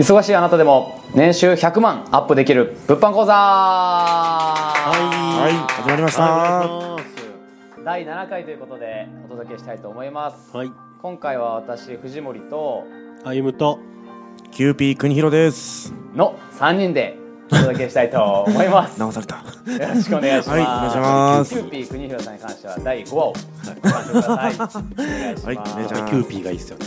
忙しいあなたでも年収100万アップできる物販講座はい、始まりました。第7回ということでお届けしたいと思いますはい。今回は私藤森と歩むと。キューピー国弘です。の3人でお届けしたいと思います。よ直された。ろしくお願いします。はいお願いします。キューピー国弘さんに関しては第5話をご覧ください。お願いします、はいお願いしますキューピーがいいですよね。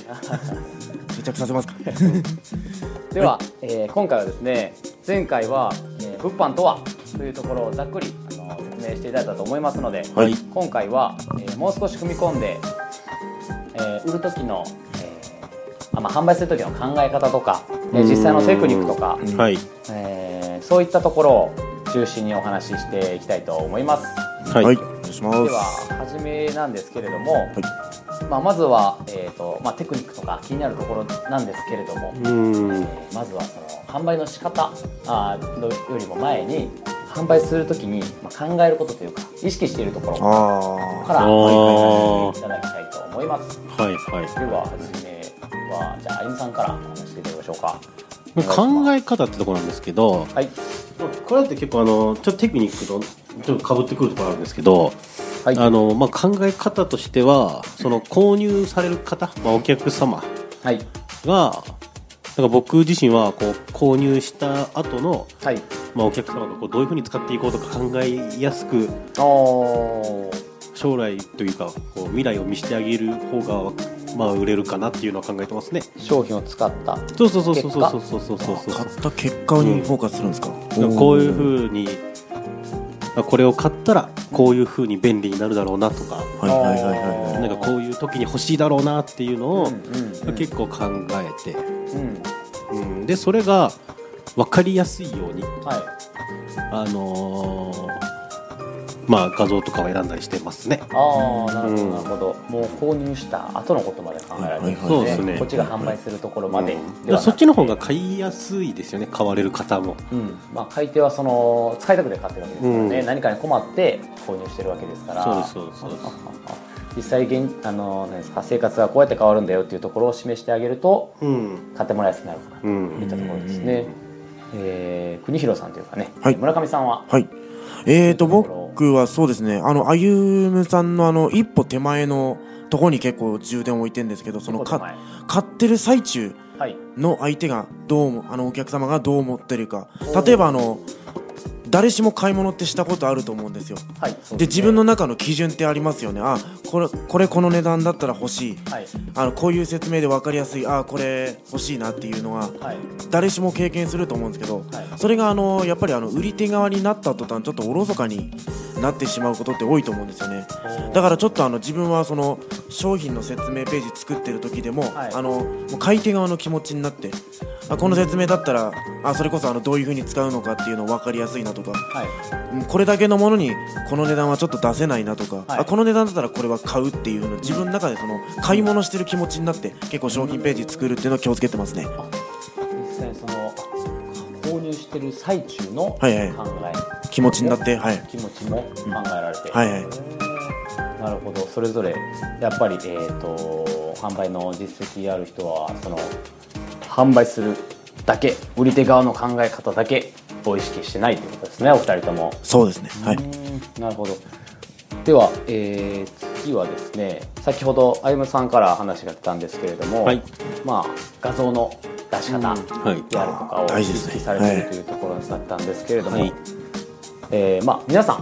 定着させますか？では、えー今回はですね前回は、えー物販とはというところをざっくりあの説明していただいたと思いますので、はい。今回は、えーもう少し踏み込んで、えー売る時の、えーあまあ、販売する時の考え方とか、えー実際のテクニックとか、うんはい。えーそういったところを中心にお話ししていきたいと思います。はい。はい、お願いします。では初めなんですけれども、まあ、まずは、えーとまあ、テクニックとか気になるところなんですけれども。えーまずはその販売の仕方あーのよりも前に販売するときに、まあ、考えることというか意識しているところかあらあーお話しいただきたいと思いますはいはい。では初めはじゃああゆみさんからお話ししていただきましょうか考え方ってところなんですけど、はい。これって結構あの、ちょっとテクニックとちょっと被ってくるところあるんですけど、はい。あの、まあ、考え方としては、その購入される方、まあ、お客様はい。が、なんか僕自身はこう購入した後の、はい。まあ、お客様がこうどういうふうに使っていこうとか考えやすく将来というかこう未来を見せてあげる方が、まあ、売れるかなっていうのは考えてますね。商品を使ったそうそうそうそうそうそうそうそうそうあ。買った結果にフォーカスするんですか？こういうふうにあこれを買ったらこういうふうに便利になるだろうなとか。はいはいはいはいはい。なんかこういう時に欲しいだろうなっていうのを、うんうんうん。結構考えて、うん。うん、でそれが分かりやすいように、はあのーまあ、画像とかを選んだりしてますね。いああなるほどうん。なるほど、もう購入した後のことまで考えられるんで。すね,、そうですね。こっちが販売するところまで、うん。でそっちの方が買いやすいですよね買われる方も。うん。まあ、買い手はその使いたくて買ってるわけですからね、うん。何かに困って購入してるわけですから。そうですそうですそうです。実際現あの何ですか生活がこうやって変わるんだよっていうところを示してあげるとうん。買ってもらいやすくなるかなとうん。いったところですね、えー国広さんというかね、はい。村上さんは？はい。えーと、僕はそうですね、あの、あゆむさんのあの、一歩手前のところに結構重点を置いてるんですけど、その、か買ってる最中はい。の相手がどうも、あの、お客様がどう思ってるか。例えばあの、誰しも買い物ってしたことあると思うんですよ。はい。そうすね。で自分の中の基準ってありますよね。あこれこれこの値段だったら欲しい。はい。あのこういう説明で分かりやすい。あこれ欲しいなっていうのははい。誰しも経験すると思うんですけどはい。それがあのやっぱりあの売り手側になった途端ちょっとおろそかになってしまうことって多いと思うんですよね。だからちょっとあの自分はその商品の説明ページ作ってる時でも、はい。あのもう買い手側の気持ちになってあこの説明だったらあそれこそあのどういう風に使うのかっていうの分かりやすいなとかこれだけのものにこの値段はちょっと出せないなとか、はい。あこの値段だったらこれは買うっていうの自分の中でその買い物してる気持ちになって結構商品ページ作るっていうのを気をつけてますね。実際にその購入してる最中の考はいはい。え、気持ちになってはい。気持ちも考えられて、はいはい。なるほど。それぞれやっぱり、えー、と販売の実績ある人はその販売するだけ売り手側の考え方だけを意識してないということですねお二人とも。そうですね。はい。うん。なるほど。では、えー次はですね先ほど歩夢さんから話が出たんですけれども、はい。まあ、画像の出し方はい。であるとかを意識されてい。るというところだったんですけれども、はいえーまあ、皆さ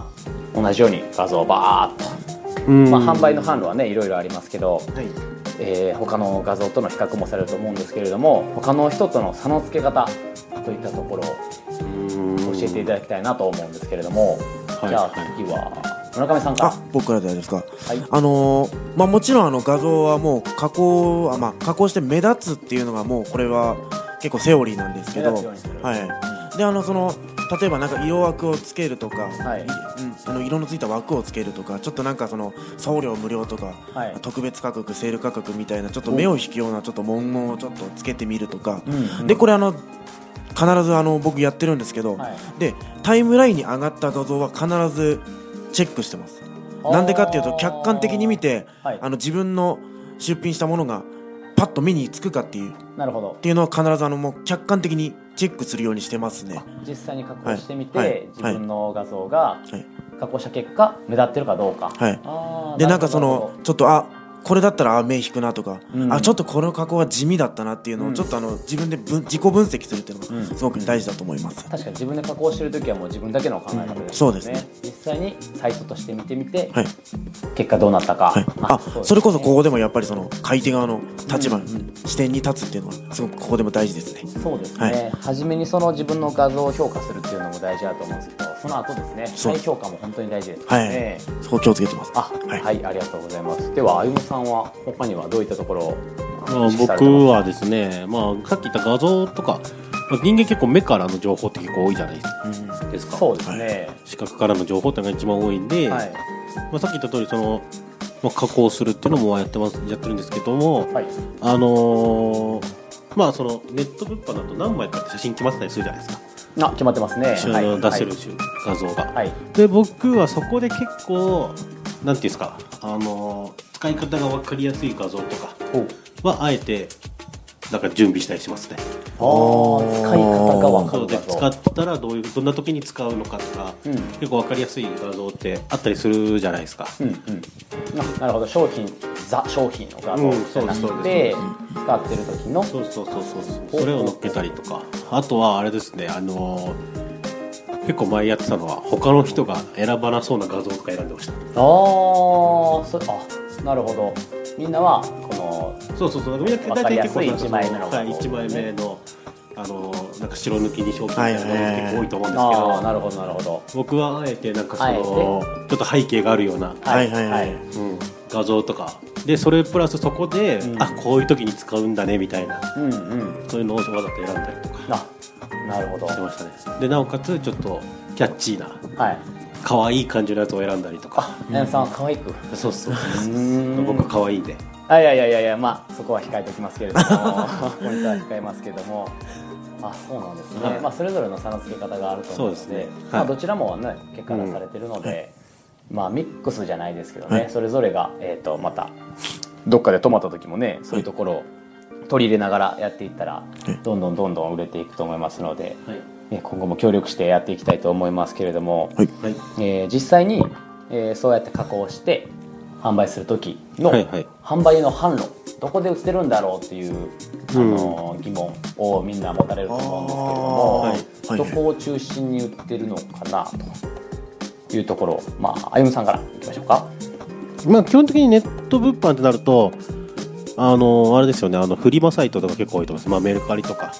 ん同じように画像をバーッと。うん。まあ、販売の販路はねいろいろありますけど、はい。えー他の画像との比較もされると思うんですけれども他の人との差のつけ方といったところを教えていただきたいなと思うんですけれども、はい。じゃあ次は村上さんか。らあ僕からで大丈夫ですか。はい。あのーまあもちろんあの画像はもう加工あまあ加工して目立つっていうのがもうこれは結構セオリーなんですけど。はい。であのその例えばなんか色枠をつけるとか、はい。うん、あの色のついた枠をつけるとかちょっとなんかその送料無料とか、はい。特別価格セール価格みたいなちょっと目を引くようなちょっと文言をちょっとつけてみるとか、うんでこれあの必ずあの僕やってるんですけど、はい。でタイムラインに上がった画像は必ずチェックしてます。なんでかっていうと客観的に見てはい。あの自分の出品したものがパッと目につくかっていう。っなるほど。ていうのは必ずあのもう客観的にチェックするようにしてますね。実際に加工してみて、はい。はい自分の画像がはい。加工した結果目立ってるかどうか、はい。でなんかそのちょっとあこれだったらあ目引くなとか、うん。あちょっとこの加工は地味だったなっていうのうん。をちょっとあの自分で分自己分析するっていうのうん。がすごく大事だと思います、確かに自分で加工してる時はもう自分だけの考え方ですよね、うん。そうですね。実際にサイトとして見てみて、はい。結果どうなったか、はい、あね。それこそここでもやっぱりその買い手側の立場、うん。うん。視点に立つっていうのはすごくここでも大事ですね。そうですね、は初めにその自分の画像を評価するっていうのも大事だと思うんですけどその後ですね再評価も本当に大事ですはい、ね、そこ気をつけてます。あは、はいいありがとうございます。ではあゆむさんは他にはどういったところを僕はですね、まあ、さっき言った画像とか、まあ人間結構目からの情報って結構多いじゃないですか。そうですね。視覚からの情報っていうのが一番多いんで、はい。まあ、さっき言った通りその、まあ、加工するっていうのもやってますやってるんですけども、はい。あのーまあそのネット物販だと何枚かって写真決まってたりするじゃないですか、あ決まってますね。一緒はい。に出せる画像が、はい。で僕はそこで結構なんていうんですか、あのー使い方が分かりやすい画像とかお。はあえてなんか準備したりしますね。あー使い方が分かそうで使ったらどういうどんな時に使うのかとか、うん。結構分かりやすい画像ってあったりするじゃないですか、うんうん。あなるほど商品ザ商品の画像うんじゃなくてです。使ってる時の。そうそうそうそうそれを乗っけたりとか。あとはあれですねあのー結構前やってたのは他の人が選ばなそうな画像とか選んでました。ああそあなるほど。みんなはこのそうそうそうみんな大体結構一枚目のはい、一枚目のあのーなんか白抜きに商品みたいなのはい。はいはい結構多いと思うんですけあど、あなるほどなるほど。僕はあえてなんかそあえのちょっと背景があるような、はいはいはい。うん、画像とか。でそれプラスそこで、うん。あこういう時に使うんだねみたいな。うんうん。そういうのをわざと選んだりとか。あなるほど。してましたね。でなおかつちょっとキャッチーなはい。可愛い感じのやつを選んだりとか。あやさんは可愛く。そうそうん。僕可愛いんであいやいやいやいやまあそこは控えておきますけれども。ポイントは控えますけれども。あそうなんですね、はい。まあそれぞれの差の付け方があると思うのでそうですね。まあはい。どちらもね結果出されてるので、まあミックスじゃないですけどね、はい。それぞれがえっ、とまたどっかで止まった時もねそういうところを取り入れながらやっていったらい。どんどんどんどん売れていくと思いますので、はい。ね今後も協力してやっていきたいと思いますけれども、はいはい。えー実際に、えーそうやって加工して販売する時の、販売の販路どこで売ってるんだろうっていう、あうん。のー疑問をみんな持たれると思うんですけれどあも、どこを中心に売ってるのかなというところをまああゆむさんからいきましょうか。まあ基本的にネット物販ってなるとあのあれですよねあのフリマサイトとか結構多いと思います、まあ、メルカリとか、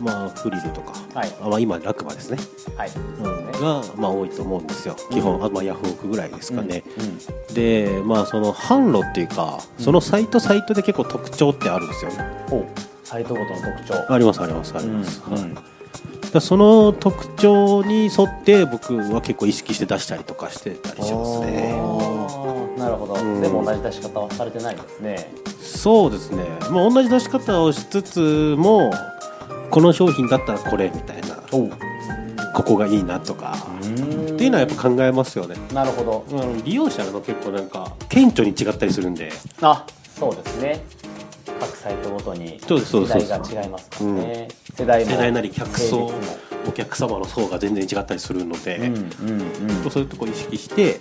まあ、フリルとか、はい。あまあ、今ラクマですね、はい、そうですね。が、まあ、多いと思うんですよ。基本、あまあ、ヤフオクぐらいですかね、うんでまあその販路っていうかそのサイトサイトで結構特徴ってあるんですよサイトごとの特徴。ありますありますありうんます、その特徴に沿って僕は結構意識して出したりとかしてたりしますね。なるほど、うん。でも同じ出し方はされてないんですね。そうですね、まあ、同じ出し方をしつつもこの商品だったらこれみたいなここがいいなとか。っていうのはやっぱ考えますよね。なるほど。あの利用者の結構なんか顕著に違ったりするんで。あそうですね。各サイトごとに。世代が違いますからね、世代も世代なり客層。お客様の層が全然違ったりするので、うんうんうん。そういうとこ意識して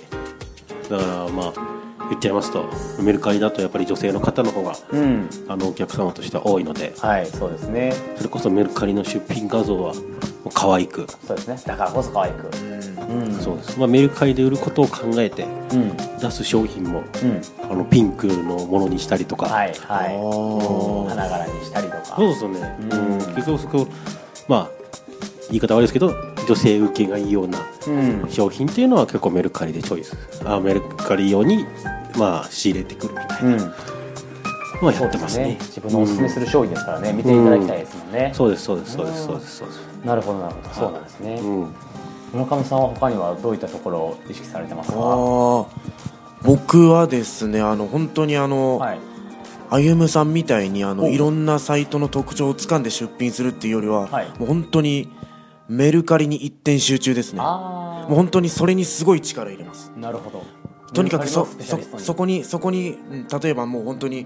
だからまあ言っちゃいますとメルカリだとやっぱり女性の方の方がうん。あのお客様としては多いので。はいそうですね。それこそメルカリの出品画像は可愛く、そうですね。だからこそ可愛く。うん。そうです、まあ、メルカリで売ることを考えてうん。出す商品もうん。あのピンクのものにしたりとか、はいあはい。ー。花柄にしたりとか。そうですよね、ううん。ん、結局そこまあ言い方悪いですけど女性受けがいいようなうん。商品っていうのは結構メルカリでチョイス。あメルカリ用にまあ仕入れてくるみたいな。うん。のはやってますすね。ね自分のおすすめする商品ですからね。見ていただきたいですもんね。そうですそうですそうですそうです。そうですなるほどなるほど。そうなんですね。うん。村上さんは他にはどういったところを意識されてますか？僕はですねあの本当にあの、はい。歩夢さんみたいにあのお。いろんなサイトの特徴をつかんで出品するっていうよりは、はい。もう本当にメルカリに一点集中ですね。もあう本当にそれにすごい力入れますあなるほどとにかくそそこにそこにうん例えばもう本当に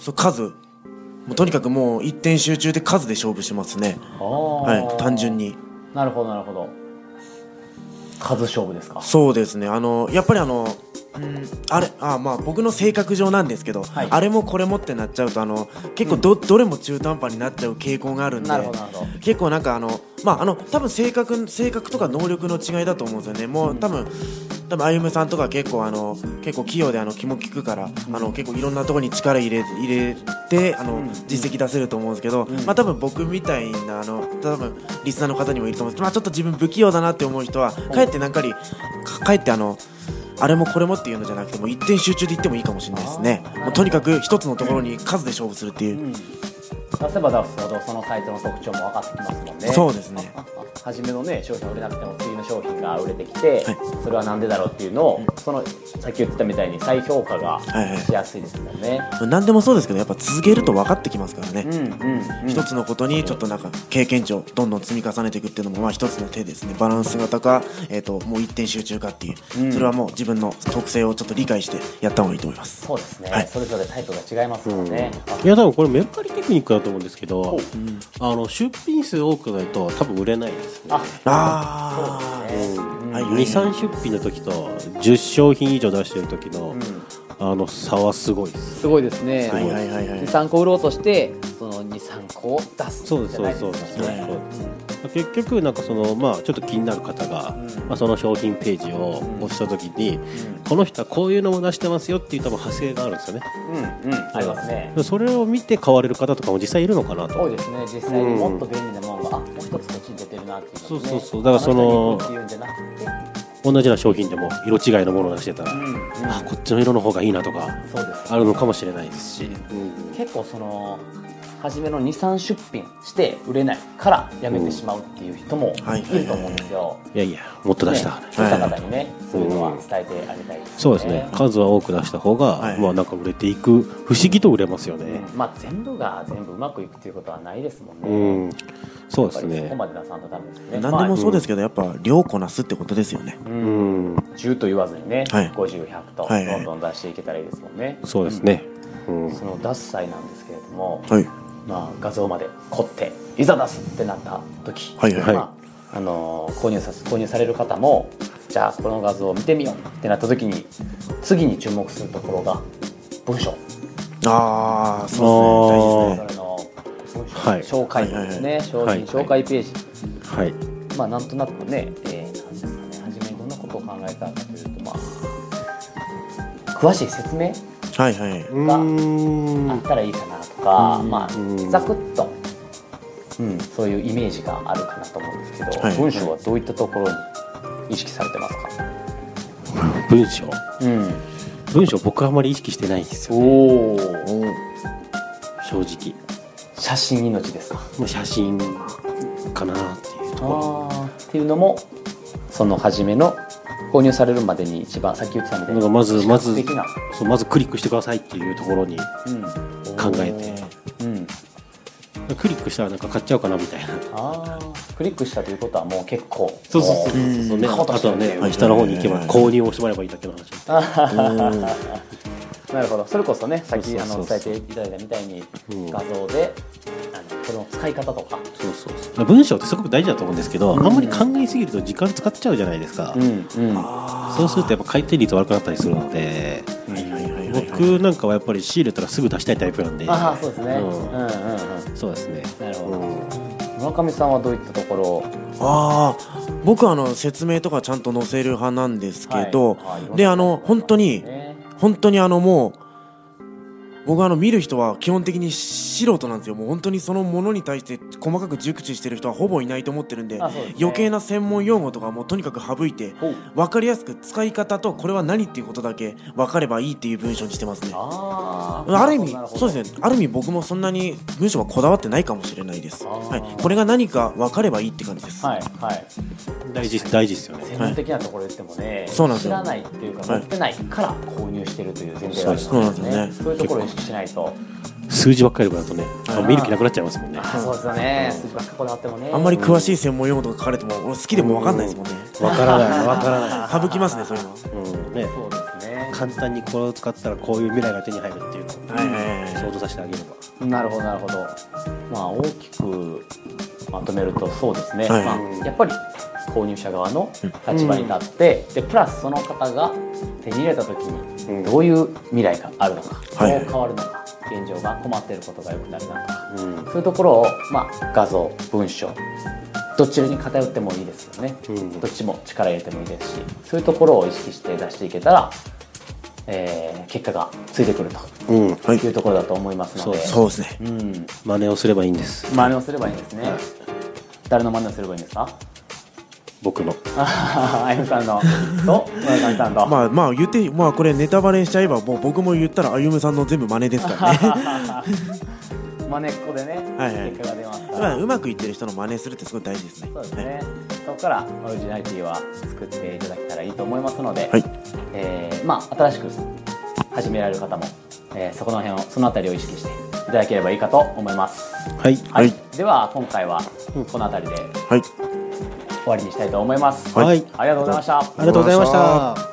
そう数。もうとにかくもう一点集中で数で勝負しますね。ははい単純に。なるほどなるほど。数勝負ですか。そうですね。あのやっぱりあのうん。あれあまあ僕の性格上なんですけど、はい。あれもこれもってなっちゃうとあの結構ど,、どれも中途半端になっちゃう傾向があるんでなるほどなるほど。結構なんかあのまああの多分性格性格とか能力の違いだと思うんですよね。もう多分多分歩夢さんとか結構あの結構器用であの気も利くから、あの結構いろんなところに力入れ入れてあの、うん。実績出せると思うんですけど、ん。まあ多分僕みたいなあの多分リスナーの方にもいると思うんですけど、まあちょっと自分不器用だなって思う人はかえってなんかりかかえってあのあれもこれもっていうのじゃなくてもう一点集中でいってもいいかもしれないですね。もうとにかく一つのところに数で勝負するっていう。う、ん。出せば出すほどそのサイトの特徴も分かってきますもんね。そうですね。初めのね商品売れなくても次の商品が売れてきて、はい。それはなんでだろうっていうのを、そのさっき言ってたみたいに再評価がはいはいしやすいですもんね、何でもそうですけどやっぱ続けると分かってきますからね、うんうんうん。一つのことにちょっとなんか経験値をどんどん積み重ねていくっていうのもまあ一つの手ですね。バランス型か、えー、ともう一点集中かっていう、うん。それはもう自分の特性をちょっと理解してやった方がいいと思います。そうですね、はい。それぞれタイプが違いますもんね、いや多分これメルカリテクニックだと思うんですけどほうあの出品数多くないと多分売れないですね。ああそうですね、うん。はい23出品の時と10商品以上出してる時の,、うん。あの差はすごいです。すごいですね、はいはいはいはい。23個売ろうとしてその23個を出す。そうそうですそうそうです結局なんかそのまあちょっと気になる方が、うん。まあ、その商品ページを押した時に、この人はこういうのも出してますよっていう多分派生があるんですよね。うんうん。ありますね。それを見て買われる方とかも実際いるのかなと。多いですね。実際にもっと便利なものが、あもう一つなっていうのねそうそうそう。だからその同じような商品でも色違いのものを出してたら、うんうん。あこっちの色の方がいいなとかあるのかもしれないですし、結構その初めの23出品して売れないからやめてしまうっていう人もはい。いると思うんですよ。いやいやもっと出した、ねそういった方にね、そういうのは伝えてあげたいね。そうですね。数は多く出した方が、はい。まあなんか売れていく不思議と売れますよね。うん。まあ全部が全部うまくいくっていうことはないですもんね。うん、そうですやっぱりそこねまで出さんとダメですね。何でもそうですけどやっぱ量こなすってことですよね。まあううん。ん10と言わずにね、はい。50、100とはいはい。どんどん出していけたらいいですもんね。そうですね、うん。その出す際なんですけれども、はいまあ、画像まで凝っていざ出すってなった時、はいはい。まああのー購入さ購入される方もじゃあこの画像を見てみようってなった時に次に注目するところが文章。ああそうですね。大事ですね。それの紹介文ですね、商はい品紹介ページ、はい。まあなんとなくね、えー、なんですかね。初めにどんなことを考えたかというとまあ詳しい説明はいはい。うーん。あったらいいかな。とか、うん。まうん。あざくっと、うん、そういうイメージがあるかなと思うんですけど、はい。文章はどういったところに意識されてますか、文章？うん、文章僕あんまり意識してないんですよおお正直。写真命ですか？まあ写真かなっていうとこあー。っていうのもその初めの購入されるまでに一番さっき言ってたみたいなまずまずそうまずクリックしてくださいっていうところにうん考えて。うん、クリックしたらなんか買っちゃうかなみたいな。あークリックしたということはもう結構。そうそうそうう。ん。そう。ね。あとはねはい下の方に行けばはい購入をしてもらえばいいだけの話。うん。なるほど。それこそねさっきあのそうそう。そう伝えていただいたみたいにうん。画像であのこの使い方とか。そうそうそう。文章ってすごく大事だと思うんですけど、あんまり考えすぎると時間使っちゃうじゃないですか、うん。うん。そうするとやっぱ回転率悪くなったりするのではいはいはいはい僕なんかはやっぱり仕入れたらすぐ出したいタイプなんで。ああそうですね、ううんん、うんうん。そうですね。なるほど、うん。村上さんはどういったところを？ああ僕はあの説明とかちゃんと載せる派なんですけど、はい。はい。であの本当にね本当にあのもう僕はあの見る人は基本的に素人なんですよ。もう本当にそのものに対して細かく熟知してる人はほぼいないと思ってるんでね。余計な専門用語とかはもうとにかく省いて分かりやすく使い方とこれは何っていうことだけ分かればいいっていう文章にしてますね。あある意味そうですね。ある意味僕もそんなに文章はこだわってないかもしれないです、はい、これが何か分かればいいって感じです、はいはい。大事大事ですよね。専門的なところ言ってもね、そうなんですよ。知らないっていうかはい。持ってないから購入してるという前提がありますそうなんですよね。そういうところを意識しないと。数字ばっかりだとねあ見る気なくなっちゃいますもんね。あそうですよね。数字ばっかこだわってもね。あんまり詳しい専門用語とか書かれても俺好きでも分かんないですもんね。わからない わからない。省きますねそういうのうん。ね。そうですね。簡単にこれを使ったらこういう未来が手に入るっていうのを想像させてあげれば。なるほどなるほど。まあ大きくまとめるとそうですね、はい。まあ、やっぱり購入者側の立場に立って、でプラスその方が手に入れた時にどういう未来があるのか、はい。どう変わるのか現状が困っていることが良くなるなとか、うん。そういうところを、まあ、画像文章どちらに偏ってもいいですよね、うん。どっちも力入れてもいいですしそういうところを意識して出していけたら、えー結果がついてくるとうん。はい。いうところだと思いますので、そうですね。うん、真似をすればいいんです。真似をすればいいんですね。誰の真似をすればいいんですか？僕の。ああゆむさんの。と村上さんと。まあまあ言ってまあこれネタバレしちゃえばもう僕も言ったらあゆむさんの全部真似ですからね。真似っこでね、はいはい。結果が出ますから。まあうまくいってる人の真似するってすごい大事ですね。そうですね。そこからオリジナリティは作っていただけたらいいと思いますので、はい。えーまあ新しく始められる方も、えーそこの辺をそのあたりを意識していただければいいかと思います。はい。はい。はい。では今回はこのあたりで。はい終わりにしたいと思います。はいありがとうございました。ありがとうございました